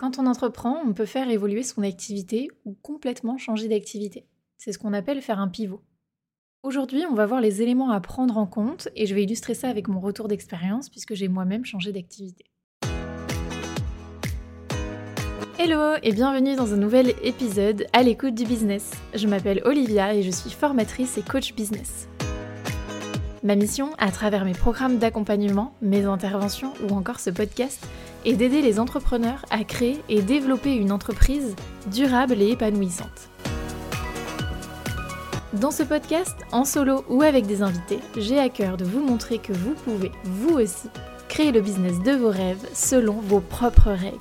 Quand on entreprend, on peut faire évoluer son activité ou complètement changer d'activité. C'est ce qu'on appelle faire un pivot. Aujourd'hui, on va voir les éléments à prendre en compte et je vais illustrer ça avec mon retour d'expérience puisque j'ai moi-même changé d'activité. Hello et bienvenue dans un nouvel épisode à l'écoute du business. Je m'appelle Olivia et je suis formatrice et coach business. Ma mission, à travers mes programmes d'accompagnement, mes interventions ou encore ce podcast, et d'aider les entrepreneurs à créer et développer une entreprise durable et épanouissante. Dans ce podcast, en solo ou avec des invités, j'ai à cœur de vous montrer que vous pouvez, vous aussi, créer le business de vos rêves selon vos propres règles.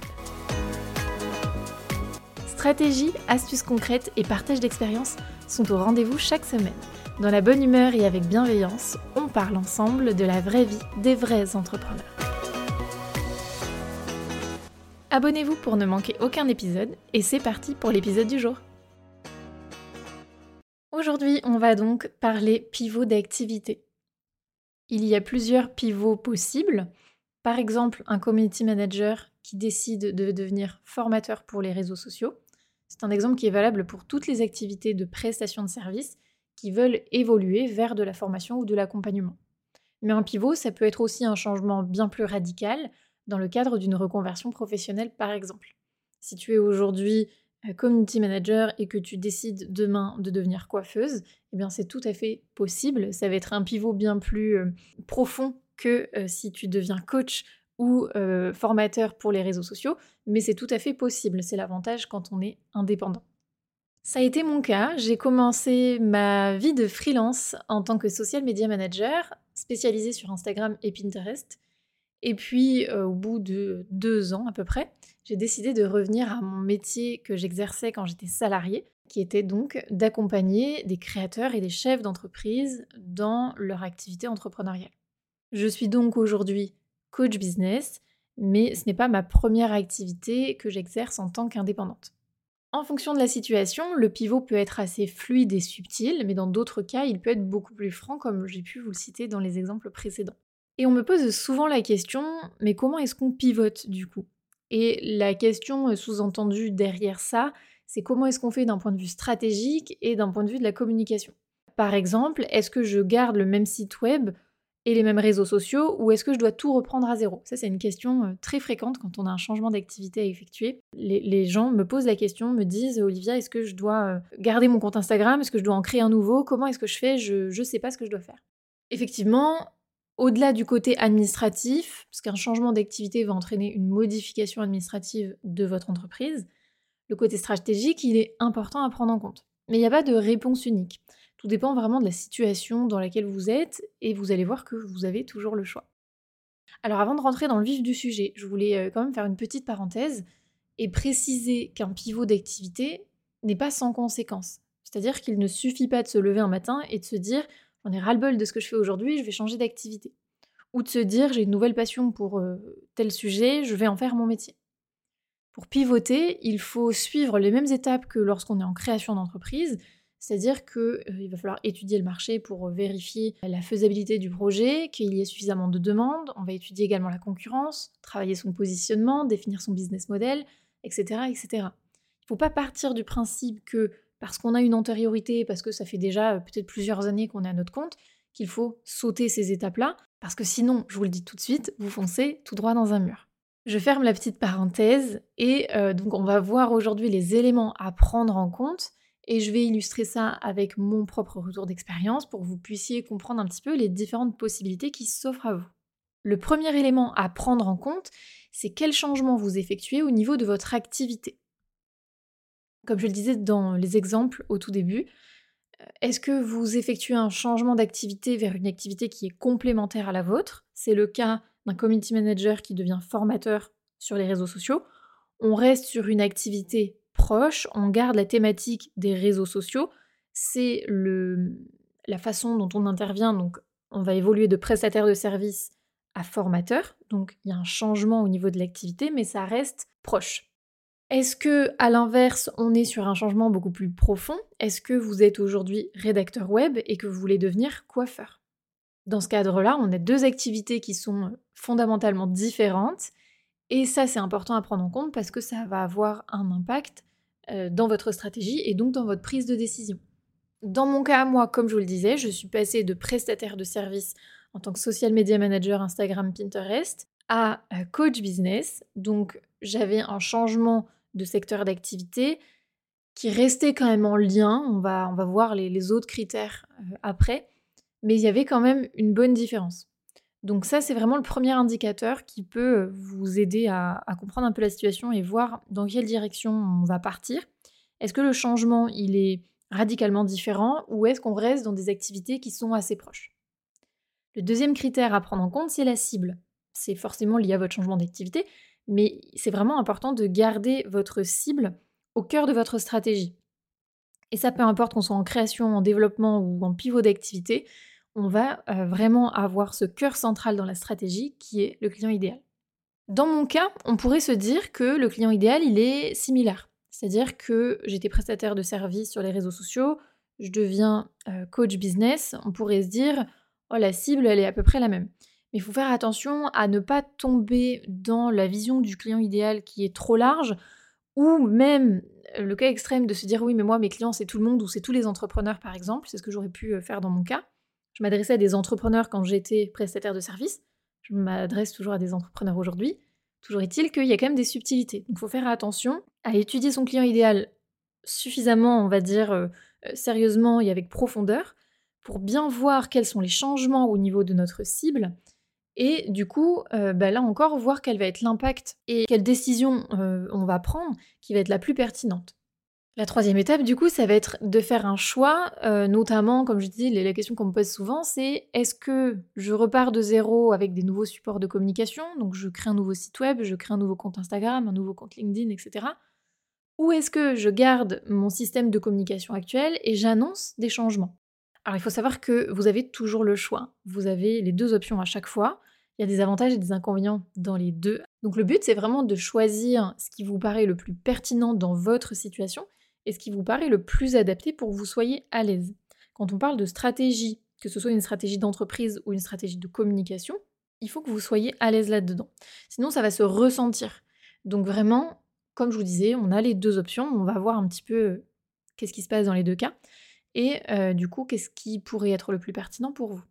Stratégie, astuces concrètes et partage d'expériences sont au rendez-vous chaque semaine. Dans la bonne humeur et avec bienveillance, on parle ensemble de la vraie vie des vrais entrepreneurs. Abonnez-vous pour ne manquer aucun épisode et c'est parti pour l'épisode du jour. Aujourd'hui, on va donc parler pivot d'activité. Il y a plusieurs pivots possibles. Par exemple, un community manager qui décide de devenir formateur pour les réseaux sociaux. C'est un exemple qui est valable pour toutes les activités de prestation de services qui veulent évoluer vers de la formation ou de l'accompagnement. Mais un pivot, ça peut être aussi un changement bien plus radical, dans le cadre d'une reconversion professionnelle par exemple. Si tu es aujourd'hui euh, community manager et que tu décides demain de devenir coiffeuse, eh bien c'est tout à fait possible. Ça va être un pivot bien plus euh, profond que euh, si tu deviens coach ou formateur pour les réseaux sociaux, mais c'est tout à fait possible. C'est l'avantage quand on est indépendant. Ça a été mon cas. J'ai commencé ma vie de freelance en tant que social media manager, spécialisée sur Instagram et Pinterest. Et puis, euh, au bout de deux ans à peu près, j'ai décidé de revenir à mon métier que j'exerçais quand j'étais salariée, qui était donc d'accompagner des créateurs et des chefs d'entreprise dans leur activité entrepreneuriale. Je suis donc aujourd'hui coach business, mais ce n'est pas ma première activité que j'exerce en tant qu'indépendante. En fonction de la situation, le pivot peut être assez fluide et subtil, mais dans d'autres cas, il peut être beaucoup plus franc, comme j'ai pu vous le citer dans les exemples précédents. Et on me pose souvent la question, mais comment est-ce qu'on pivote du coup? Et la question sous-entendue derrière ça, c'est comment est-ce qu'on fait d'un point de vue stratégique et d'un point de vue de la communication? Par exemple, est-ce que je garde le même site web et les mêmes réseaux sociaux ou est-ce que je dois tout reprendre à zéro? Ça, c'est une question euh, très fréquente quand on a un changement d'activité à effectuer. Les, gens me posent la question, me disent Olivia, est-ce que je dois euh, garder mon compte Instagram? Est-ce que je dois en créer un nouveau? Comment est-ce que je fais? Je ne sais pas ce que je dois faire. Effectivement, au-delà du côté administratif, parce qu'un changement d'activité va entraîner une modification administrative de votre entreprise, le côté stratégique, il est important à prendre en compte. Mais il n'y a pas de réponse unique. Tout dépend vraiment de la situation dans laquelle vous êtes et vous allez voir que vous avez toujours le choix. Alors avant de rentrer dans le vif du sujet, je voulais euh, quand même faire une petite parenthèse et préciser qu'un pivot d'activité n'est pas sans conséquence. C'est-à-dire qu'il ne suffit pas de se lever un matin et de se dire j'en ai ras-le-bol de ce que je fais aujourd'hui, je vais changer d'activité. Ou de se dire, j'ai une nouvelle passion pour euh, tel sujet, je vais en faire mon métier. Pour pivoter, il faut suivre les mêmes étapes que lorsqu'on est en création d'entreprise, c'est-à-dire qu'il euh, va falloir étudier le marché pour vérifier la faisabilité du projet, qu'il y ait suffisamment de demandes, on va étudier également la concurrence, travailler son positionnement, définir son business model, etc. etc. Il ne faut pas partir du principe que parce qu'on a une antériorité, parce que ça fait déjà euh, peut-être plusieurs années qu'on est à notre compte, qu'il faut sauter ces étapes-là, parce que sinon, je vous le dis tout de suite, vous foncez tout droit dans un mur. Je ferme la petite parenthèse et euh, donc on va voir aujourd'hui les éléments à prendre en compte et je vais illustrer ça avec mon propre retour d'expérience pour que vous puissiez comprendre un petit peu les différentes possibilités qui s'offrent à vous. Le premier élément à prendre en compte, c'est quel changement vous effectuez au niveau de votre activité. Comme je le disais dans les exemples au tout début, euh, est-ce que vous effectuez un changement d'activité vers une activité qui est complémentaire à la vôtre? C'est le cas d'un community manager qui devient formateur sur les réseaux sociaux. On reste sur une activité on garde la thématique des réseaux sociaux. C'est la façon dont on intervient, donc on va évoluer de prestataire de service à formateur. Donc il y a un changement au niveau de l'activité, mais ça reste proche. Est-ce que, à l'inverse, on est sur un changement beaucoup plus profond? Est-ce que vous êtes aujourd'hui rédacteur web et que vous voulez devenir coiffeur? Dans ce cadre-là, on a deux activités qui sont fondamentalement différentes Et ça, c'est important à prendre en compte parce que ça va avoir un impact euh, dans votre stratégie et donc dans votre prise de décision. Dans mon cas, moi, comme je vous le disais, je suis passée de prestataire de service en tant que social media manager Instagram Pinterest à euh, coach business. Donc j'avais un changement de secteur d'activité qui restait quand même en lien. On va, on va voir les, autres critères euh, après. Mais il y avait quand même une bonne différence. Donc ça, c'est vraiment le premier indicateur qui peut vous aider à, comprendre un peu la situation et voir dans quelle direction on va partir. Est-ce que le changement, il est radicalement différent ou est-ce qu'on reste dans des activités qui sont assez proches? Le deuxième critère à prendre en compte, c'est la cible. C'est forcément lié à votre changement d'activité, mais c'est vraiment important de garder votre cible au cœur de votre stratégie. Et ça, peu importe qu'on soit en création, en développement ou en pivot d'activité, on va vraiment avoir ce cœur central dans la stratégie qui est le client idéal. Dans mon cas, on pourrait se dire que le client idéal, il est similaire. C'est-à-dire que j'étais prestataire de services sur les réseaux sociaux, je deviens coach business, on pourrait se dire, oh la cible, elle est à peu près la même. Mais il faut faire attention à ne pas tomber dans la vision du client idéal qui est trop large, ou même le cas extrême de se dire oui mais moi mes clients c'est tout le monde ou c'est tous les entrepreneurs par exemple, c'est ce que j'aurais pu faire dans mon cas. Je m'adressais à des entrepreneurs quand j'étais prestataire de service. Je m'adresse toujours à des entrepreneurs aujourd'hui. Toujours est-il qu'il y a quand même des subtilités. Donc il faut faire attention à étudier son client idéal suffisamment, on va dire, euh, euh, sérieusement et avec profondeur pour bien voir quels sont les changements au niveau de notre cible et du coup, euh, bah là encore, voir quel va être l'impact et quelle décision on va prendre qui va être la plus pertinente. La troisième étape, du coup, ça va être de faire un choix, euh, notamment, comme je dis, la question qu'on me pose souvent, c'est est-ce que je repars de zéro avec des nouveaux supports de communication, donc je crée un nouveau site web, je crée un nouveau compte Instagram, un nouveau compte LinkedIn, etc. Ou est-ce que je garde mon système de communication actuel et j'annonce des changements? Alors il faut savoir que vous avez toujours le choix, vous avez les deux options à chaque fois. Il y a des avantages et des inconvénients dans les deux. Donc le but, c'est vraiment de choisir ce qui vous paraît le plus pertinent dans votre situation et ce qui vous paraît le plus adapté pour que vous soyez à l'aise. Quand on parle de stratégie, que ce soit une stratégie d'entreprise ou une stratégie de communication, il faut que vous soyez à l'aise là-dedans. Sinon, ça va se ressentir. Donc vraiment, comme je vous disais, on a les deux options, on va voir un petit peu euh, qu'est-ce qui se passe dans les deux cas, et euh, du coup, qu'est-ce qui pourrait être le plus pertinent pour vous.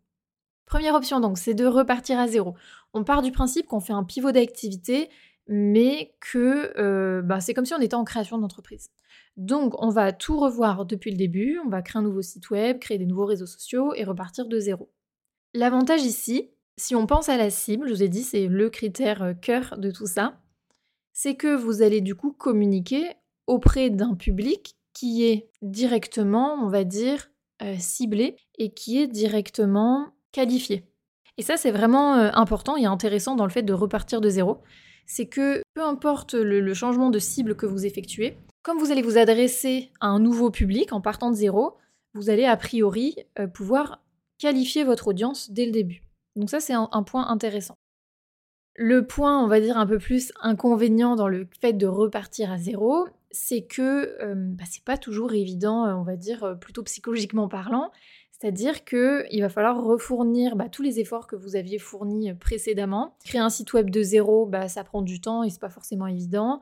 Première option donc, c'est de repartir à zéro. On part du principe qu'on fait un pivot d'activité, mais que euh, bah, c'est comme si on était en création d'entreprise. Donc, on va tout revoir depuis le début, on va créer un nouveau site web, créer des nouveaux réseaux sociaux et repartir de zéro. L'avantage ici, si on pense à la cible, je vous ai dit, c'est le critère euh, cœur de tout ça, c'est que vous allez du coup communiquer auprès d'un public qui est directement, on va dire, euh, ciblé et qui est directement qualifié. Et ça, c'est vraiment important et intéressant dans le fait de repartir de zéro. C'est que peu importe le changement de cible que vous effectuez, comme vous allez vous adresser à un nouveau public en partant de zéro, vous allez a priori euh, pouvoir qualifier votre audience dès le début. Donc ça, c'est un, point intéressant. Le point, on va dire, un peu plus inconvénient dans le fait de repartir à zéro, c'est que euh, bah, c'est pas toujours évident, euh, on va dire, plutôt psychologiquement parlant. C'est-à-dire qu'il va falloir refournir bah, tous les efforts que vous aviez fournis précédemment. Créer un site web de zéro, bah, ça prend du temps et c'est pas forcément évident.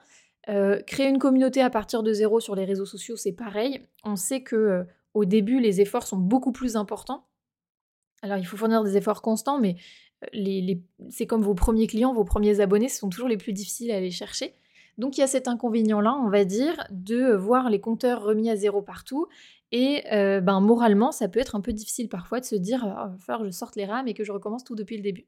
Euh, créer une communauté à partir de zéro sur les réseaux sociaux, c'est pareil. On sait que euh, au début, les efforts sont beaucoup plus importants. Alors, il faut fournir des efforts constants, mais euh, c'est comme vos premiers clients, vos premiers abonnés, ce sont toujours les plus difficiles à aller chercher. Donc, il y a cet inconvénient-là, on va dire, de voir les compteurs remis à zéro partout. Et ben, moralement, ça peut être un peu difficile parfois de se dire il va falloir que je sorte les rames et que je recommence tout depuis le début.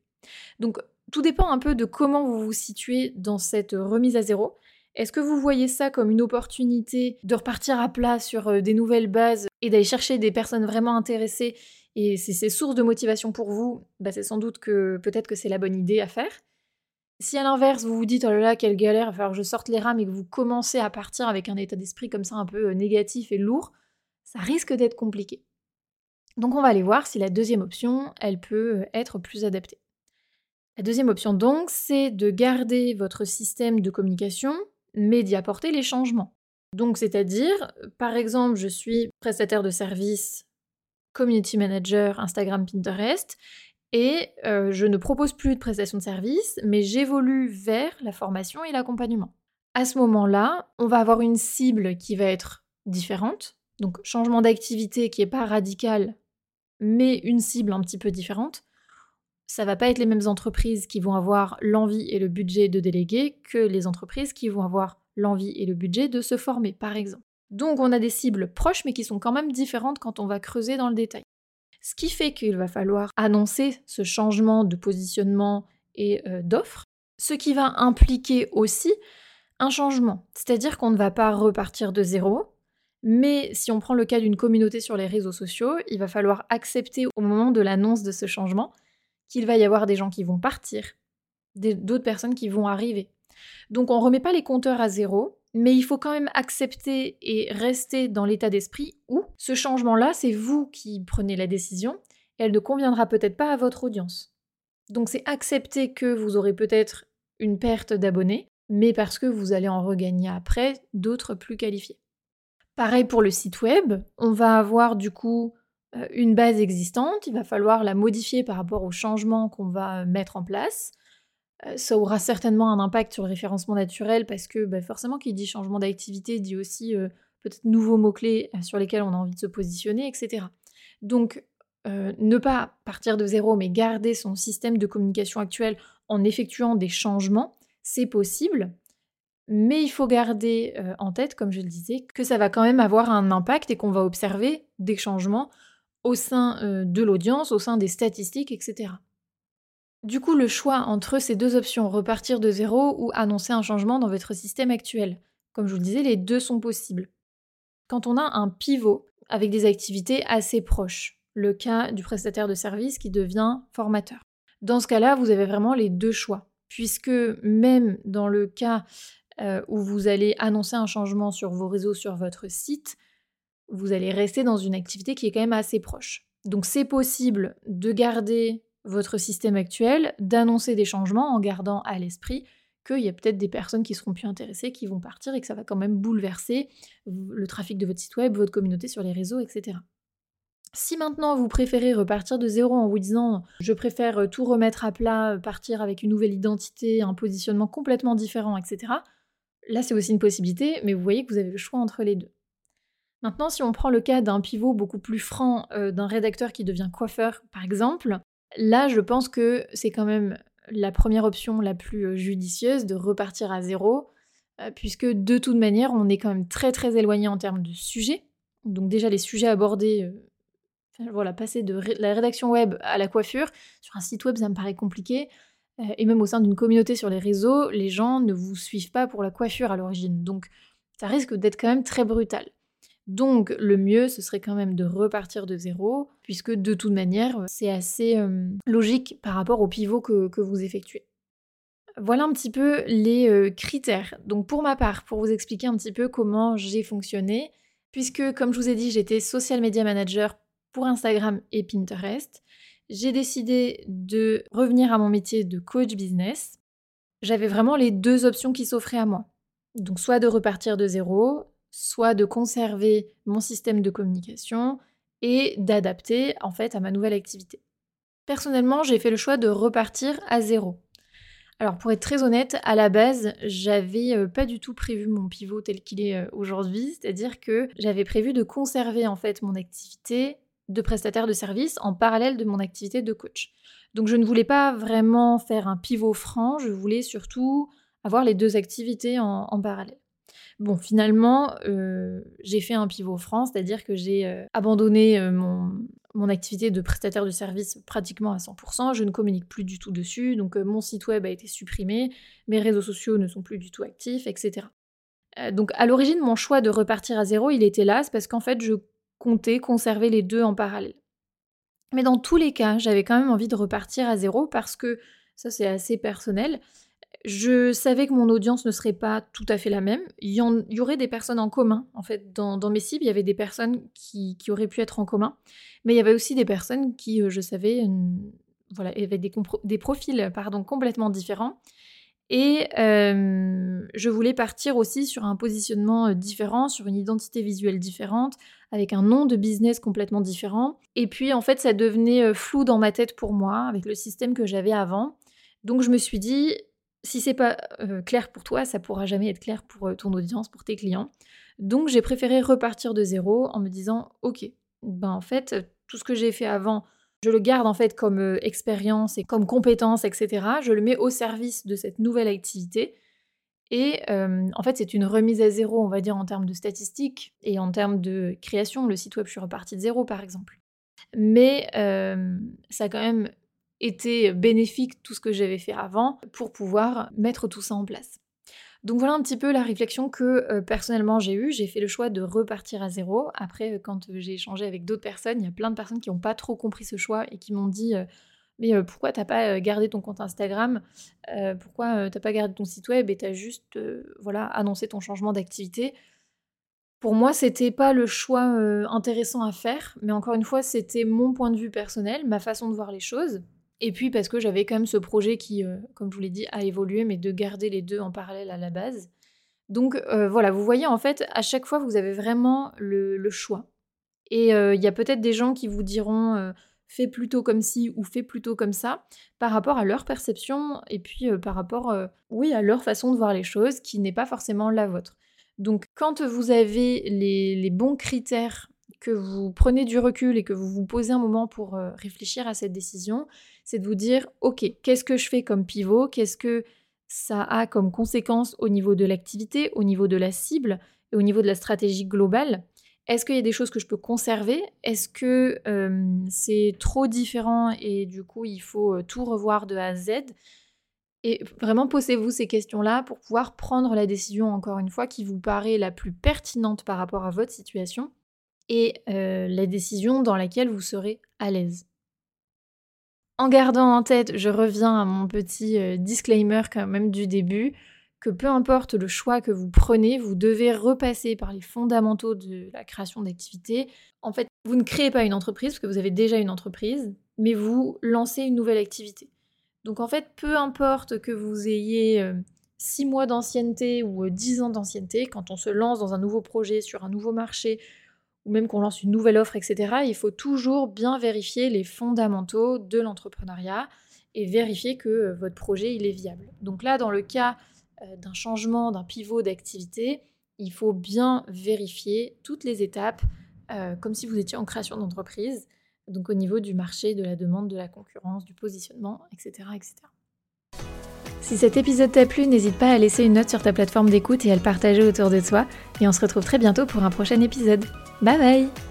Donc, tout dépend un peu de comment vous vous situez dans cette remise à zéro. Est-ce que vous voyez ça comme une opportunité de repartir à plat sur euh, des nouvelles bases et d'aller chercher des personnes vraiment intéressées et c'est ces sources de motivation pour vous, bah c'est sans doute que peut-être que c'est la bonne idée à faire. Si à l'inverse vous vous dites oh là là quelle galère, il va falloir que je sorte les rames et que vous commencez à partir avec un état d'esprit comme ça un peu euh, négatif et lourd, ça risque d'être compliqué. Donc on va aller voir si la deuxième option, elle peut euh, être plus adaptée. La deuxième option donc, c'est de garder votre système de communication mais d'y apporter les changements. Donc, c'est-à-dire, par exemple, je suis prestataire de service, community manager, Instagram, Pinterest, et euh, je ne propose plus de prestation de service, mais j'évolue vers la formation et l'accompagnement. À ce moment-là, on va avoir une cible qui va être différente, donc changement d'activité qui n'est pas radical, mais une cible un petit peu différente. Ça va pas être les mêmes entreprises qui vont avoir l'envie et le budget de déléguer que les entreprises qui vont avoir l'envie et le budget de se former, par exemple. Donc on a des cibles proches, mais qui sont quand même différentes quand on va creuser dans le détail. Ce qui fait qu'il va falloir annoncer ce changement de positionnement et euh, d'offre, ce qui va impliquer aussi un changement. C'est-à-dire qu'on ne va pas repartir de zéro, mais si on prend le cas d'une communauté sur les réseaux sociaux, il va falloir accepter au moment de l'annonce de ce changement qu'il va y avoir des gens qui vont partir, d'autres personnes qui vont arriver. Donc on ne remet pas les compteurs à zéro, mais il faut quand même accepter et rester dans l'état d'esprit où ce changement-là, c'est vous qui prenez la décision elle ne conviendra peut-être pas à votre audience. Donc c'est accepter que vous aurez peut-être une perte d'abonnés, mais parce que vous allez en regagner après d'autres plus qualifiés. Pareil pour le site web, on va avoir du coup euh, une base existante, il va falloir la modifier par rapport aux changements qu'on va mettre en place. Euh, ça aura certainement un impact sur le référencement naturel parce que bah, forcément, qui dit changement d'activité dit aussi euh, peut-être nouveaux mots-clés euh, sur lesquels on a envie de se positionner, etc. Donc, ne pas partir de zéro, mais garder son système de communication actuel en effectuant des changements, c'est possible. Mais il faut garder en tête, comme je le disais, que ça va quand même avoir un impact et qu'on va observer des changements au sein de l'audience, au sein des statistiques, etc. Du coup, le choix entre ces deux options, repartir de zéro ou annoncer un changement dans votre système actuel. Comme je vous le disais, les deux sont possibles. Quand on a un pivot avec des activités assez proches, le cas du prestataire de service qui devient formateur. Dans ce cas-là, vous avez vraiment les deux choix, puisque même dans le cas euh, où vous allez annoncer un changement sur vos réseaux, sur votre site, vous allez rester dans une activité qui est quand même assez proche. Donc c'est possible de garder votre système actuel, d'annoncer des changements en gardant à l'esprit qu'il y a peut-être des personnes qui seront plus intéressées, qui vont partir et que ça va quand même bouleverser le trafic de votre site web, votre communauté sur les réseaux, etc. Si maintenant vous préférez repartir de zéro en vous disant je préfère tout remettre à plat, partir avec une nouvelle identité, un positionnement complètement différent, etc., là c'est aussi une possibilité, mais vous voyez que vous avez le choix entre les deux. Maintenant, si on prend le cas d'un pivot beaucoup plus franc, euh, d'un rédacteur qui devient coiffeur, par exemple, Là, je pense que c'est quand même la première option la plus euh, judicieuse de repartir à zéro, euh, puisque de toute manière, on est quand même très très éloigné en termes de sujets. Donc déjà, les sujets abordés, voilà, passer de la rédaction web à la coiffure, sur un site web, ça me paraît compliqué. Et même au sein d'une communauté sur les réseaux, les gens ne vous suivent pas pour la coiffure à l'origine. Donc ça risque d'être quand même très brutal. Donc le mieux, ce serait quand même de repartir de zéro, puisque de toute manière, c'est assez euh, logique par rapport au pivot que, vous effectuez. Voilà un petit peu les euh, critères. Donc pour ma part, pour vous expliquer un petit peu comment j'ai fonctionné, puisque comme je vous ai dit, j'étais social media manager pour Instagram et Pinterest, j'ai décidé de revenir à mon métier de coach business. J'avais vraiment les deux options qui s'offraient à moi. Donc soit de repartir de zéro, soit de conserver mon système de communication et d'adapter en fait à ma nouvelle activité. Personnellement, j'ai fait le choix de repartir à zéro. Alors pour être très honnête, à la base, j'avais euh, pas du tout prévu mon pivot tel qu'il est euh, aujourd'hui, c'est-à-dire que j'avais prévu de conserver en fait mon activité de prestataire de service en parallèle de mon activité de coach. Donc je ne voulais pas vraiment faire un pivot franc, je voulais surtout avoir les deux activités en parallèle. Bon, finalement, euh, j'ai fait un pivot franc, c'est-à-dire que j'ai euh, abandonné euh, mon, activité de prestataire de service pratiquement à 100%. Je ne communique plus du tout dessus, donc mon site web a été supprimé, mes réseaux sociaux ne sont plus du tout actifs, etc. donc à l'origine, mon choix de repartir à zéro, il était là, parce qu'en fait, je comptais conserver les deux en parallèle. Mais dans tous les cas, j'avais quand même envie de repartir à zéro parce que ça c'est assez personnel. Je savais que mon audience ne serait pas tout à fait la même. Il y, aurait des personnes en commun. En fait, dans, mes cibles, il y avait des personnes qui, auraient pu être en commun. Mais il y avait aussi des personnes qui, euh, je savais, voilà, avaient des, des profils pardon, complètement différents. Et euh, je voulais partir aussi sur un positionnement différent, sur une identité visuelle différente, avec un nom de business complètement différent. Et puis en fait, ça devenait flou dans ma tête pour moi, avec le système que j'avais avant. Donc je me suis dit, si c'est pas clair pour toi, ça pourra jamais être clair pour ton audience, pour tes clients. Donc j'ai préféré repartir de zéro en me disant, ok, ben en fait, tout ce que j'ai fait avant, je le garde en fait comme euh, expérience et comme compétence, etc. Je le mets au service de cette nouvelle activité. Et euh, en fait, c'est une remise à zéro, on va dire, en termes de statistiques et en termes de création. Le site web, je suis repartie de zéro, par exemple. Mais euh, ça a quand même été bénéfique, tout ce que j'avais fait avant, pour pouvoir mettre tout ça en place. Donc voilà un petit peu la réflexion que euh, personnellement j'ai eue. J'ai fait le choix de repartir à zéro. Après, euh, quand j'ai échangé avec d'autres personnes, il y a plein de personnes qui n'ont pas trop compris ce choix et qui m'ont dit euh, Mais pourquoi t'as pas gardé ton compte Instagram? Pourquoi t'as pas gardé ton site web et t'as juste voilà, annoncé ton changement d'activité? Pour moi, c'était pas le choix intéressant à faire, mais encore une fois, c'était mon point de vue personnel, ma façon de voir les choses. Et puis parce que j'avais quand même ce projet qui, euh, comme je vous l'ai dit, a évolué, mais de garder les deux en parallèle à la base. Donc euh, voilà, vous voyez en fait, à chaque fois, vous avez vraiment le, choix. Et euh, il y a peut-être des gens qui vous diront fais plutôt comme ci ou fais plutôt comme ça, par rapport à leur perception et puis par rapport, oui, à leur façon de voir les choses qui n'est pas forcément la vôtre. Donc quand vous avez les bons critères que vous prenez du recul et que vous vous posez un moment pour euh, réfléchir à cette décision, c'est de vous dire, ok, qu'est-ce que je fais comme pivot? Qu'est-ce que ça a comme conséquence au niveau de l'activité, au niveau de la cible et au niveau de la stratégie globale? Est-ce qu'il y a des choses que je peux conserver? Est-ce que c'est trop différent et du coup il faut tout revoir de A à Z? Et vraiment posez-vous ces questions-là pour pouvoir prendre la décision, encore une fois, qui vous paraît la plus pertinente par rapport à votre situation et euh, la décision dans laquelle vous serez à l'aise. En gardant en tête, je reviens à mon petit disclaimer quand même du début, que peu importe le choix que vous prenez, vous devez repasser par les fondamentaux de la création d'activité. En fait, vous ne créez pas une entreprise parce que vous avez déjà une entreprise, mais vous lancez une nouvelle activité. Donc en fait, peu importe que vous ayez 6 euh, mois d'ancienneté ou 10 ans d'ancienneté, quand on se lance dans un nouveau projet, sur un nouveau marché ou même qu'on lance une nouvelle offre, etc., il faut toujours bien vérifier les fondamentaux de l'entrepreneuriat et vérifier que euh, votre projet est viable. Donc là, dans le cas euh, d'un changement, d'un pivot d'activité, il faut bien vérifier toutes les étapes, euh, comme si vous étiez en création d'entreprise, donc au niveau du marché, de la demande, de la concurrence, du positionnement, etc. etc. Si cet épisode t'a plu, n'hésite pas à laisser une note sur ta plateforme d'écoute et à le partager autour de toi. Et on se retrouve très bientôt pour un prochain épisode. Bye bye